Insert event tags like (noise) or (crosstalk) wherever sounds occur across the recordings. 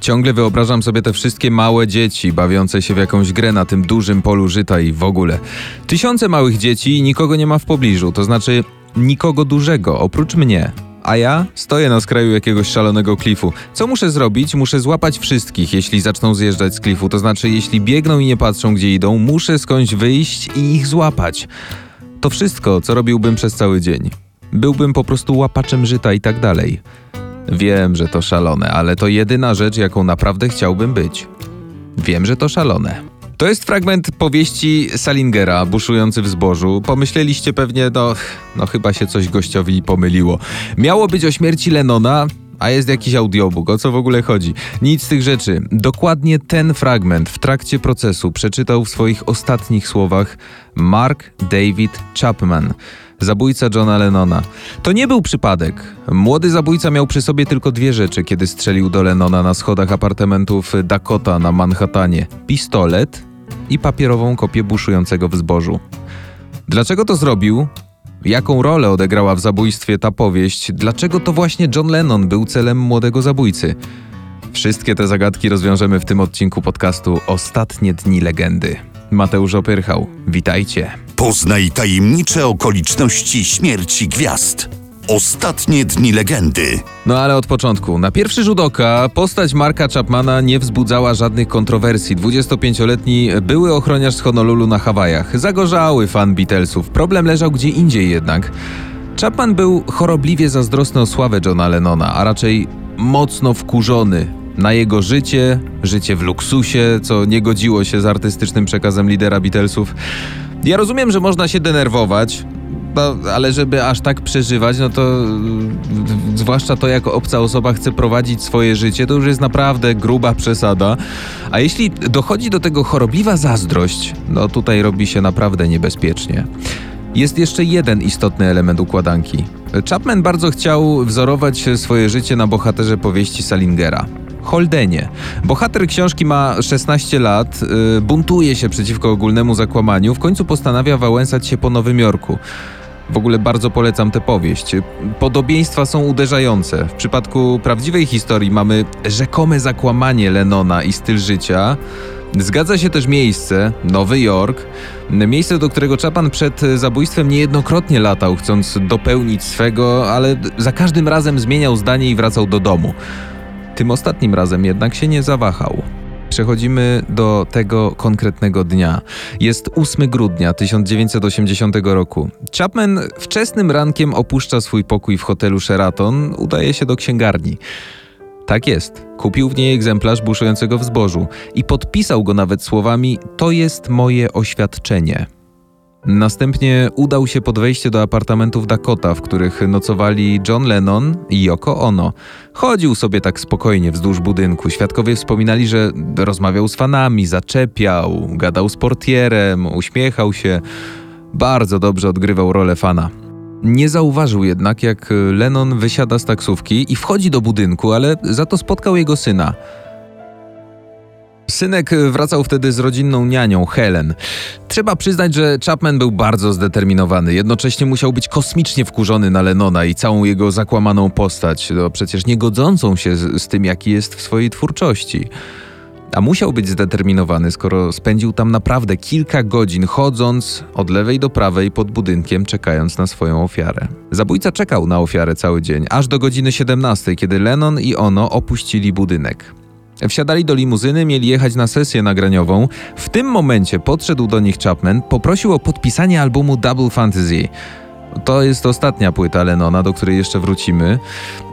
Ciągle wyobrażam sobie te wszystkie małe dzieci bawiące się w jakąś grę na tym dużym polu żyta i w ogóle. Tysiące małych dzieci i nikogo nie ma w pobliżu, to znaczy nikogo dużego oprócz mnie. A ja stoję na skraju jakiegoś szalonego klifu. Co muszę zrobić? Muszę złapać wszystkich, jeśli zaczną zjeżdżać z klifu. To znaczy, jeśli biegną i nie patrzą, gdzie idą, muszę skądś wyjść i ich złapać. To wszystko, co robiłbym przez cały dzień. Byłbym po prostu łapaczem żyta i tak dalej. Wiem, że to szalone, ale to jedyna rzecz, jaką naprawdę chciałbym być. Wiem, że to szalone. To jest fragment powieści Salingera, buszujący w zbożu. Pomyśleliście pewnie, no, no chyba się coś gościowi pomyliło. Miało być o śmierci Lenona, a jest jakiś audiobook. O co w ogóle chodzi? Nic z tych rzeczy. Dokładnie ten fragment w trakcie procesu przeczytał w swoich ostatnich słowach Mark David Chapman zabójca Johna Lennona. To nie był przypadek. Młody zabójca miał przy sobie tylko dwie rzeczy, kiedy strzelił do Lennona na schodach apartamentów Dakota na Manhattanie: pistolet i papierową kopię buszującego w zbożu. Dlaczego to zrobił? Jaką rolę odegrała w zabójstwie ta powieść? Dlaczego to właśnie John Lennon był celem młodego zabójcy? Wszystkie te zagadki rozwiążemy w tym odcinku podcastu Ostatnie dni legendy. Mateusz Opyrchał, witajcie. Poznaj tajemnicze okoliczności śmierci gwiazd. Ostatnie dni legendy. No ale od początku. Na pierwszy rzut oka postać Marka Chapmana nie wzbudzała żadnych kontrowersji. 25-letni były ochroniarz z Honolulu na Hawajach. Zagorzały fan Beatlesów. Problem leżał gdzie indziej jednak. Chapman był chorobliwie zazdrosny o sławę Johna Lennona, a raczej mocno wkurzony na jego życie, życie w luksusie, co nie godziło się z artystycznym przekazem lidera Beatlesów. Ja rozumiem, że można się denerwować, no, ale żeby aż tak przeżywać, no to zwłaszcza to, jako obca osoba chce prowadzić swoje życie, to już jest naprawdę gruba przesada. A jeśli dochodzi do tego chorobliwa zazdrość, no tutaj robi się naprawdę niebezpiecznie. Jest jeszcze jeden istotny element układanki. Chapman bardzo chciał wzorować swoje życie na bohaterze powieści Salingera. Holdenie. Bohater książki ma 16 lat, yy, buntuje się przeciwko ogólnemu zakłamaniu, w końcu postanawia wałęsać się po Nowym Jorku. W ogóle bardzo polecam tę powieść. Podobieństwa są uderzające. W przypadku prawdziwej historii mamy rzekome zakłamanie Lenona i styl życia. Zgadza się też miejsce, Nowy Jork, miejsce, do którego Chapman przed zabójstwem niejednokrotnie latał, chcąc dopełnić swego, ale za każdym razem zmieniał zdanie i wracał do domu. Tym ostatnim razem jednak się nie zawahał. Przechodzimy do tego konkretnego dnia. Jest 8 grudnia 1980 roku. Chapman wczesnym rankiem opuszcza swój pokój w hotelu Sheraton, udaje się do księgarni. Tak jest. Kupił w niej egzemplarz buszującego w zbożu i podpisał go nawet słowami: To jest moje oświadczenie. Następnie udał się pod wejście do apartamentów Dakota, w których nocowali John Lennon i Yoko Ono. Chodził sobie tak spokojnie wzdłuż budynku. Świadkowie wspominali, że rozmawiał z fanami, zaczepiał, gadał z portierem, uśmiechał się. Bardzo dobrze odgrywał rolę fana. Nie zauważył jednak, jak Lennon wysiada z taksówki i wchodzi do budynku, ale za to spotkał jego syna. Synek wracał wtedy z rodzinną nianią, Helen. Trzeba przyznać, że Chapman był bardzo zdeterminowany. Jednocześnie musiał być kosmicznie wkurzony na Lenona i całą jego zakłamaną postać, no przecież nie godzącą się z, z tym, jaki jest w swojej twórczości. A musiał być zdeterminowany, skoro spędził tam naprawdę kilka godzin chodząc od lewej do prawej pod budynkiem, czekając na swoją ofiarę. Zabójca czekał na ofiarę cały dzień, aż do godziny 17, kiedy Lennon i ono opuścili budynek. Wsiadali do limuzyny, mieli jechać na sesję nagraniową. W tym momencie podszedł do nich Chapman, poprosił o podpisanie albumu Double Fantasy. To jest ostatnia płyta Lennona, do której jeszcze wrócimy.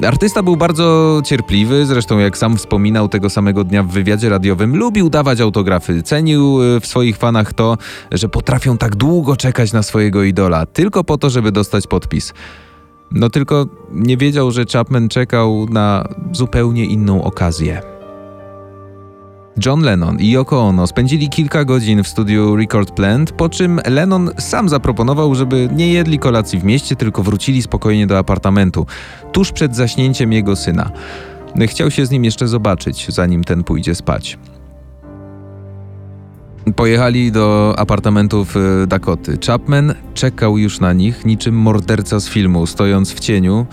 Artysta był bardzo cierpliwy, zresztą jak sam wspominał tego samego dnia w wywiadzie radiowym, lubił dawać autografy. Cenił e, w swoich fanach to, że potrafią tak długo czekać na swojego idola, tylko po to, żeby dostać podpis. No tylko nie wiedział, że Chapman czekał na zupełnie inną okazję. John Lennon i Yoko Ono spędzili kilka godzin w studiu Record Plant, po czym Lennon sam zaproponował, żeby nie jedli kolacji w mieście, tylko wrócili spokojnie do apartamentu, tuż przed zaśnięciem jego syna. Chciał się z nim jeszcze zobaczyć, zanim ten pójdzie spać. Pojechali do apartamentów y, Dakoty. Chapman czekał już na nich niczym morderca z filmu, stojąc w cieniu,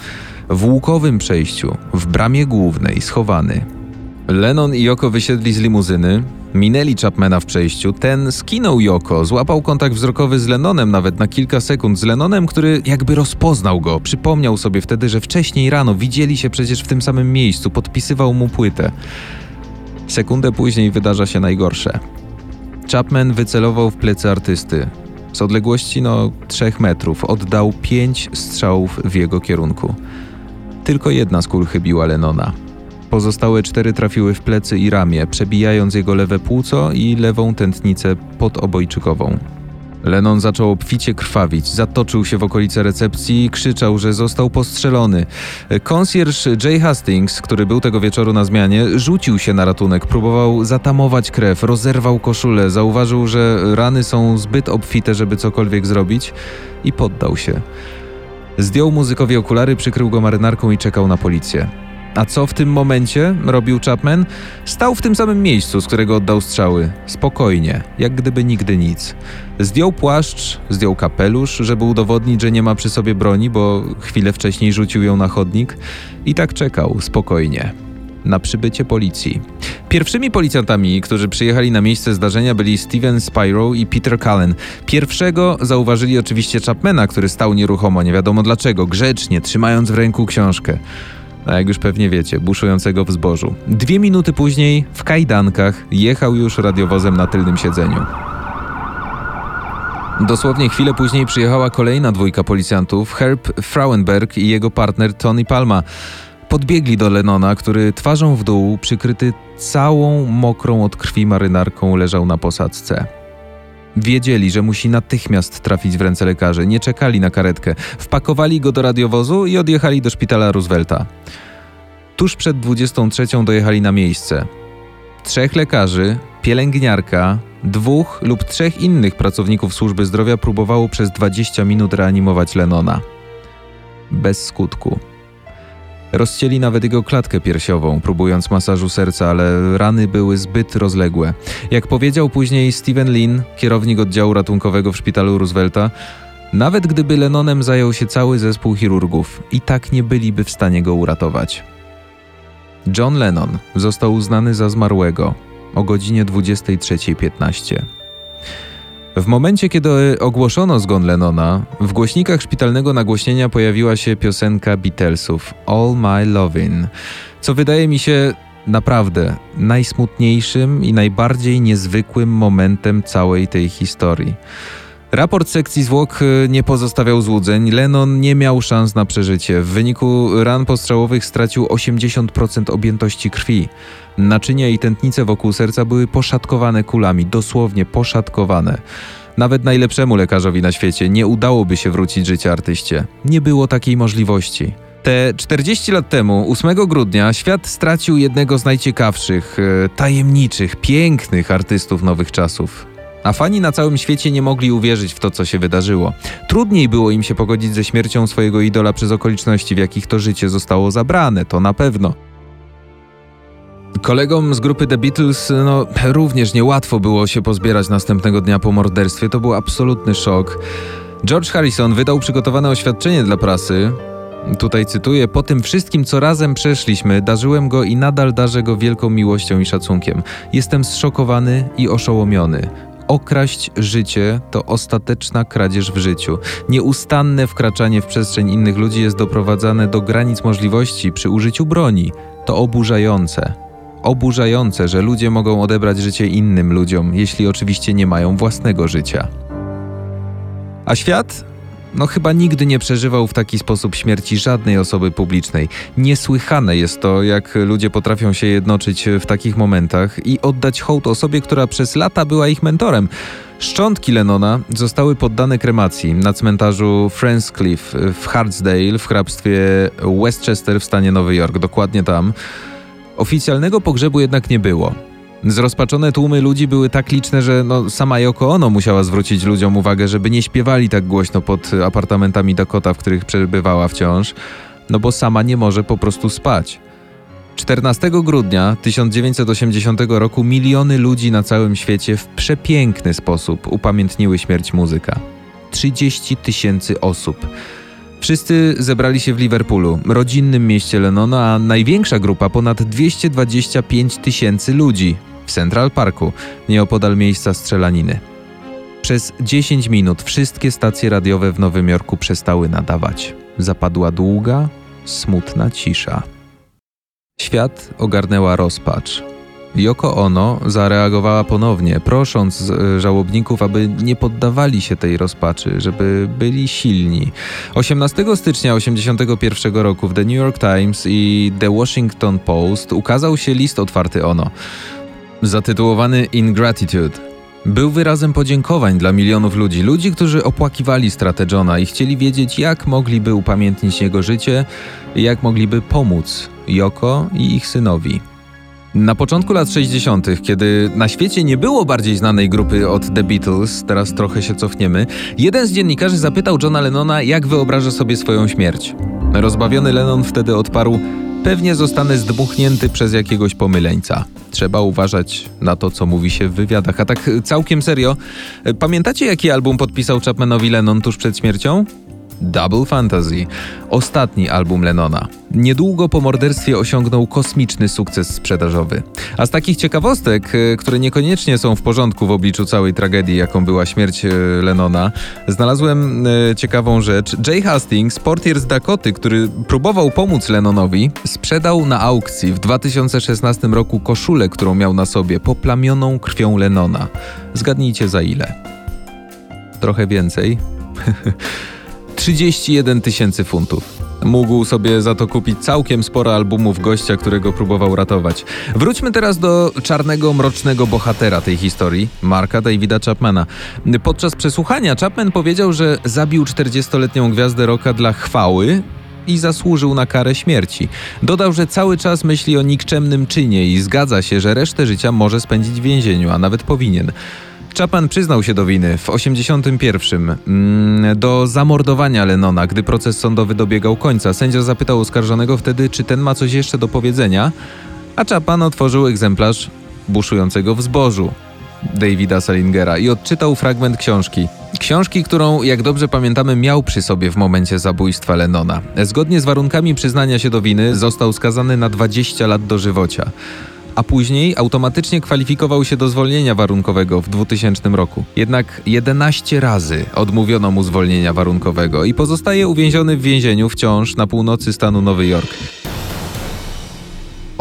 w łukowym przejściu, w bramie głównej, schowany. Lennon i Yoko wysiedli z limuzyny, minęli Chapmana w przejściu, ten skinął Yoko, złapał kontakt wzrokowy z Lennonem nawet na kilka sekund, z Lennonem, który jakby rozpoznał go, przypomniał sobie wtedy, że wcześniej rano widzieli się przecież w tym samym miejscu, podpisywał mu płytę. Sekundę później wydarza się najgorsze. Chapman wycelował w plecy artysty. Z odległości no trzech metrów oddał pięć strzałów w jego kierunku. Tylko jedna z kul chybiła Lennona. Pozostałe cztery trafiły w plecy i ramię, przebijając jego lewe płuco i lewą tętnicę podobojczykową. Lennon zaczął obficie krwawić, zatoczył się w okolice recepcji i krzyczał, że został postrzelony. Konsjerż Jay Hastings, który był tego wieczoru na zmianie, rzucił się na ratunek, próbował zatamować krew, rozerwał koszulę, zauważył, że rany są zbyt obfite, żeby cokolwiek zrobić i poddał się. Zdjął muzykowi okulary, przykrył go marynarką i czekał na policję. A co w tym momencie robił Chapman? Stał w tym samym miejscu, z którego oddał strzały. Spokojnie, jak gdyby nigdy nic. Zdjął płaszcz, zdjął kapelusz, żeby udowodnić, że nie ma przy sobie broni, bo chwilę wcześniej rzucił ją na chodnik. I tak czekał, spokojnie. Na przybycie policji. Pierwszymi policjantami, którzy przyjechali na miejsce zdarzenia, byli Steven Spyro i Peter Cullen. Pierwszego zauważyli oczywiście Chapmana, który stał nieruchomo, nie wiadomo dlaczego, grzecznie, trzymając w ręku książkę a jak już pewnie wiecie, buszującego w zbożu. Dwie minuty później, w kajdankach, jechał już radiowozem na tylnym siedzeniu. Dosłownie chwilę później przyjechała kolejna dwójka policjantów, Herb Frauenberg i jego partner Tony Palma. Podbiegli do Lenona, który twarzą w dół, przykryty całą mokrą od krwi marynarką, leżał na posadzce. Wiedzieli, że musi natychmiast trafić w ręce lekarzy, nie czekali na karetkę. Wpakowali go do radiowozu i odjechali do szpitala Roosevelta. Tuż przed 23 dojechali na miejsce. Trzech lekarzy, pielęgniarka, dwóch lub trzech innych pracowników służby zdrowia próbowało przez 20 minut reanimować Lenona. Bez skutku. Rozcięli nawet jego klatkę piersiową, próbując masażu serca, ale rany były zbyt rozległe. Jak powiedział później Steven Lin, kierownik oddziału ratunkowego w szpitalu Roosevelta, nawet gdyby Lennonem zajął się cały zespół chirurgów, i tak nie byliby w stanie go uratować. John Lennon został uznany za zmarłego o godzinie 23.15. W momencie, kiedy ogłoszono zgon Lennona, w głośnikach szpitalnego nagłośnienia pojawiła się piosenka Beatlesów All My Lovin', co wydaje mi się naprawdę najsmutniejszym i najbardziej niezwykłym momentem całej tej historii. Raport sekcji zwłok y, nie pozostawiał złudzeń. Lennon nie miał szans na przeżycie. W wyniku ran postrzałowych stracił 80% objętości krwi. Naczynia i tętnice wokół serca były poszatkowane kulami, dosłownie poszatkowane. Nawet najlepszemu lekarzowi na świecie nie udałoby się wrócić życia artyście. Nie było takiej możliwości. Te 40 lat temu, 8 grudnia, świat stracił jednego z najciekawszych, y, tajemniczych, pięknych artystów nowych czasów. A fani na całym świecie nie mogli uwierzyć w to, co się wydarzyło. Trudniej było im się pogodzić ze śmiercią swojego idola przez okoliczności, w jakich to życie zostało zabrane, to na pewno. Kolegom z grupy The Beatles no, również niełatwo było się pozbierać następnego dnia po morderstwie. To był absolutny szok. George Harrison wydał przygotowane oświadczenie dla prasy. Tutaj cytuję: Po tym wszystkim, co razem przeszliśmy, darzyłem go i nadal darzę go wielką miłością i szacunkiem. Jestem zszokowany i oszołomiony. Okraść życie to ostateczna kradzież w życiu. Nieustanne wkraczanie w przestrzeń innych ludzi jest doprowadzane do granic możliwości przy użyciu broni. To oburzające. Oburzające, że ludzie mogą odebrać życie innym ludziom, jeśli oczywiście nie mają własnego życia. A świat? No chyba nigdy nie przeżywał w taki sposób śmierci żadnej osoby publicznej. Niesłychane jest to, jak ludzie potrafią się jednoczyć w takich momentach i oddać hołd osobie, która przez lata była ich mentorem. Szczątki Lennona zostały poddane kremacji na cmentarzu Friendscliff w Hartsdale w hrabstwie Westchester w stanie Nowy Jork, dokładnie tam. Oficjalnego pogrzebu jednak nie było. Zrozpaczone tłumy ludzi były tak liczne, że no, sama Yoko Ono musiała zwrócić ludziom uwagę, żeby nie śpiewali tak głośno pod apartamentami Dakota, w których przebywała wciąż, no bo sama nie może po prostu spać. 14 grudnia 1980 roku miliony ludzi na całym świecie w przepiękny sposób upamiętniły śmierć muzyka. 30 tysięcy osób. Wszyscy zebrali się w Liverpoolu, rodzinnym mieście Lennona, a największa grupa ponad 225 tysięcy ludzi Central Parku, nieopodal miejsca strzelaniny. Przez 10 minut wszystkie stacje radiowe w Nowym Jorku przestały nadawać. Zapadła długa, smutna cisza. Świat ogarnęła rozpacz. Yoko Ono zareagowała ponownie, prosząc e, żałobników, aby nie poddawali się tej rozpaczy, żeby byli silni. 18 stycznia 1981 roku w The New York Times i The Washington Post ukazał się list otwarty Ono, zatytułowany Ingratitude. Był wyrazem podziękowań dla milionów ludzi, ludzi, którzy opłakiwali stratę Johna i chcieli wiedzieć, jak mogliby upamiętnić jego życie jak mogliby pomóc Yoko i ich synowi. Na początku lat 60., kiedy na świecie nie było bardziej znanej grupy od The Beatles, teraz trochę się cofniemy, jeden z dziennikarzy zapytał Johna Lennona, jak wyobraża sobie swoją śmierć. Rozbawiony Lennon wtedy odparł: Pewnie zostanę zdmuchnięty przez jakiegoś pomyleńca. Trzeba uważać na to, co mówi się w wywiadach. A tak całkiem serio, pamiętacie jaki album podpisał Chapmanowi Lennon tuż przed śmiercią? Double Fantasy, ostatni album Lennona. Niedługo po morderstwie osiągnął kosmiczny sukces sprzedażowy. A z takich ciekawostek, e, które niekoniecznie są w porządku w obliczu całej tragedii, jaką była śmierć e, Lennona, znalazłem e, ciekawą rzecz. Jay Hastings, portier z Dakoty, który próbował pomóc Lennonowi, sprzedał na aukcji w 2016 roku koszulę, którą miał na sobie, poplamioną krwią Lennona. Zgadnijcie za ile? Trochę więcej. (laughs) 31 tysięcy funtów. Mógł sobie za to kupić całkiem sporo albumów gościa, którego próbował ratować. Wróćmy teraz do czarnego, mrocznego bohatera tej historii, Marka Davida Chapmana. Podczas przesłuchania Chapman powiedział, że zabił 40-letnią gwiazdę rocka dla chwały i zasłużył na karę śmierci. Dodał, że cały czas myśli o nikczemnym czynie i zgadza się, że resztę życia może spędzić w więzieniu, a nawet powinien. Chapman przyznał się do winy w 81 mm, do zamordowania Lennona, gdy proces sądowy dobiegał końca. Sędzia zapytał oskarżonego wtedy, czy ten ma coś jeszcze do powiedzenia, a Chapman otworzył egzemplarz buszującego w zbożu Davida Salingera i odczytał fragment książki. Książki, którą, jak dobrze pamiętamy, miał przy sobie w momencie zabójstwa Lennona. Zgodnie z warunkami przyznania się do winy, został skazany na 20 lat dożywocia a później automatycznie kwalifikował się do zwolnienia warunkowego w 2000 roku. Jednak 11 razy odmówiono mu zwolnienia warunkowego i pozostaje uwięziony w więzieniu wciąż na północy stanu Nowy Jork.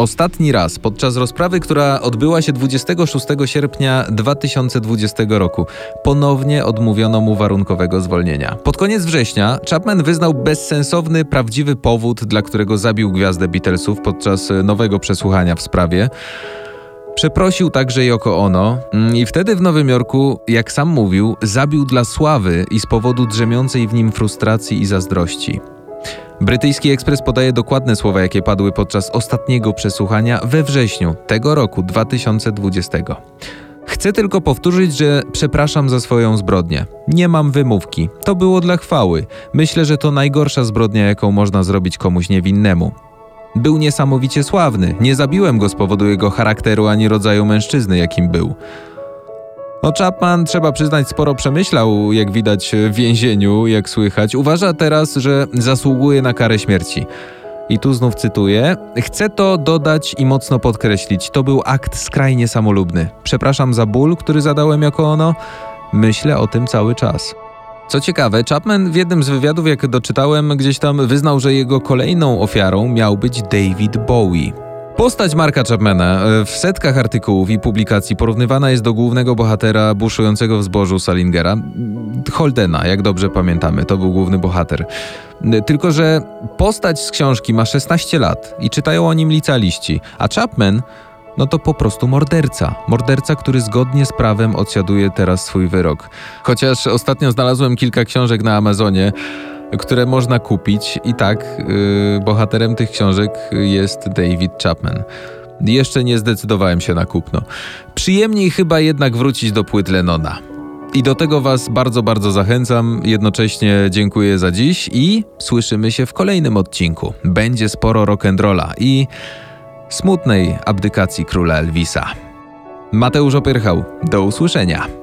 Ostatni raz podczas rozprawy, która odbyła się 26 sierpnia 2020 roku, ponownie odmówiono mu warunkowego zwolnienia. Pod koniec września Chapman wyznał bezsensowny, prawdziwy powód, dla którego zabił gwiazdę Beatlesów podczas nowego przesłuchania w sprawie. Przeprosił także Yoko Ono mm, i wtedy w Nowym Jorku, jak sam mówił, zabił dla sławy i z powodu drzemiącej w nim frustracji i zazdrości. Brytyjski Ekspres podaje dokładne słowa, jakie padły podczas ostatniego przesłuchania we wrześniu tego roku 2020. Chcę tylko powtórzyć, że przepraszam za swoją zbrodnię. Nie mam wymówki. To było dla chwały. Myślę, że to najgorsza zbrodnia, jaką można zrobić komuś niewinnemu. Był niesamowicie sławny. Nie zabiłem go z powodu jego charakteru ani rodzaju mężczyzny, jakim był. No Chapman, trzeba przyznać, sporo przemyślał, jak widać w więzieniu, jak słychać. Uważa teraz, że zasługuje na karę śmierci. I tu znów cytuję: Chcę to dodać i mocno podkreślić. To był akt skrajnie samolubny. Przepraszam za ból, który zadałem jako ono. Myślę o tym cały czas. Co ciekawe, Chapman w jednym z wywiadów, jak doczytałem, gdzieś tam wyznał, że jego kolejną ofiarą miał być David Bowie. Postać Marka Chapmana e, w setkach artykułów i publikacji porównywana jest do głównego bohatera buszującego w zbożu Salingera, Holdena, jak dobrze pamiętamy, to był główny bohater. E, tylko, że postać z książki ma 16 lat i czytają o nim licealiści, a Chapman no to po prostu morderca. Morderca, który zgodnie z prawem odsiaduje teraz swój wyrok. Chociaż ostatnio znalazłem kilka książek na Amazonie, które można kupić i tak yy, bohaterem tych książek jest David Chapman. Jeszcze nie zdecydowałem się na kupno. Przyjemniej chyba jednak wrócić do płyt Lennona. I do tego Was bardzo, bardzo zachęcam. Jednocześnie dziękuję za dziś i słyszymy się w kolejnym odcinku. Będzie sporo rock'n'rolla i smutnej abdykacji króla Elvisa. Mateusz Opyrchał, do usłyszenia.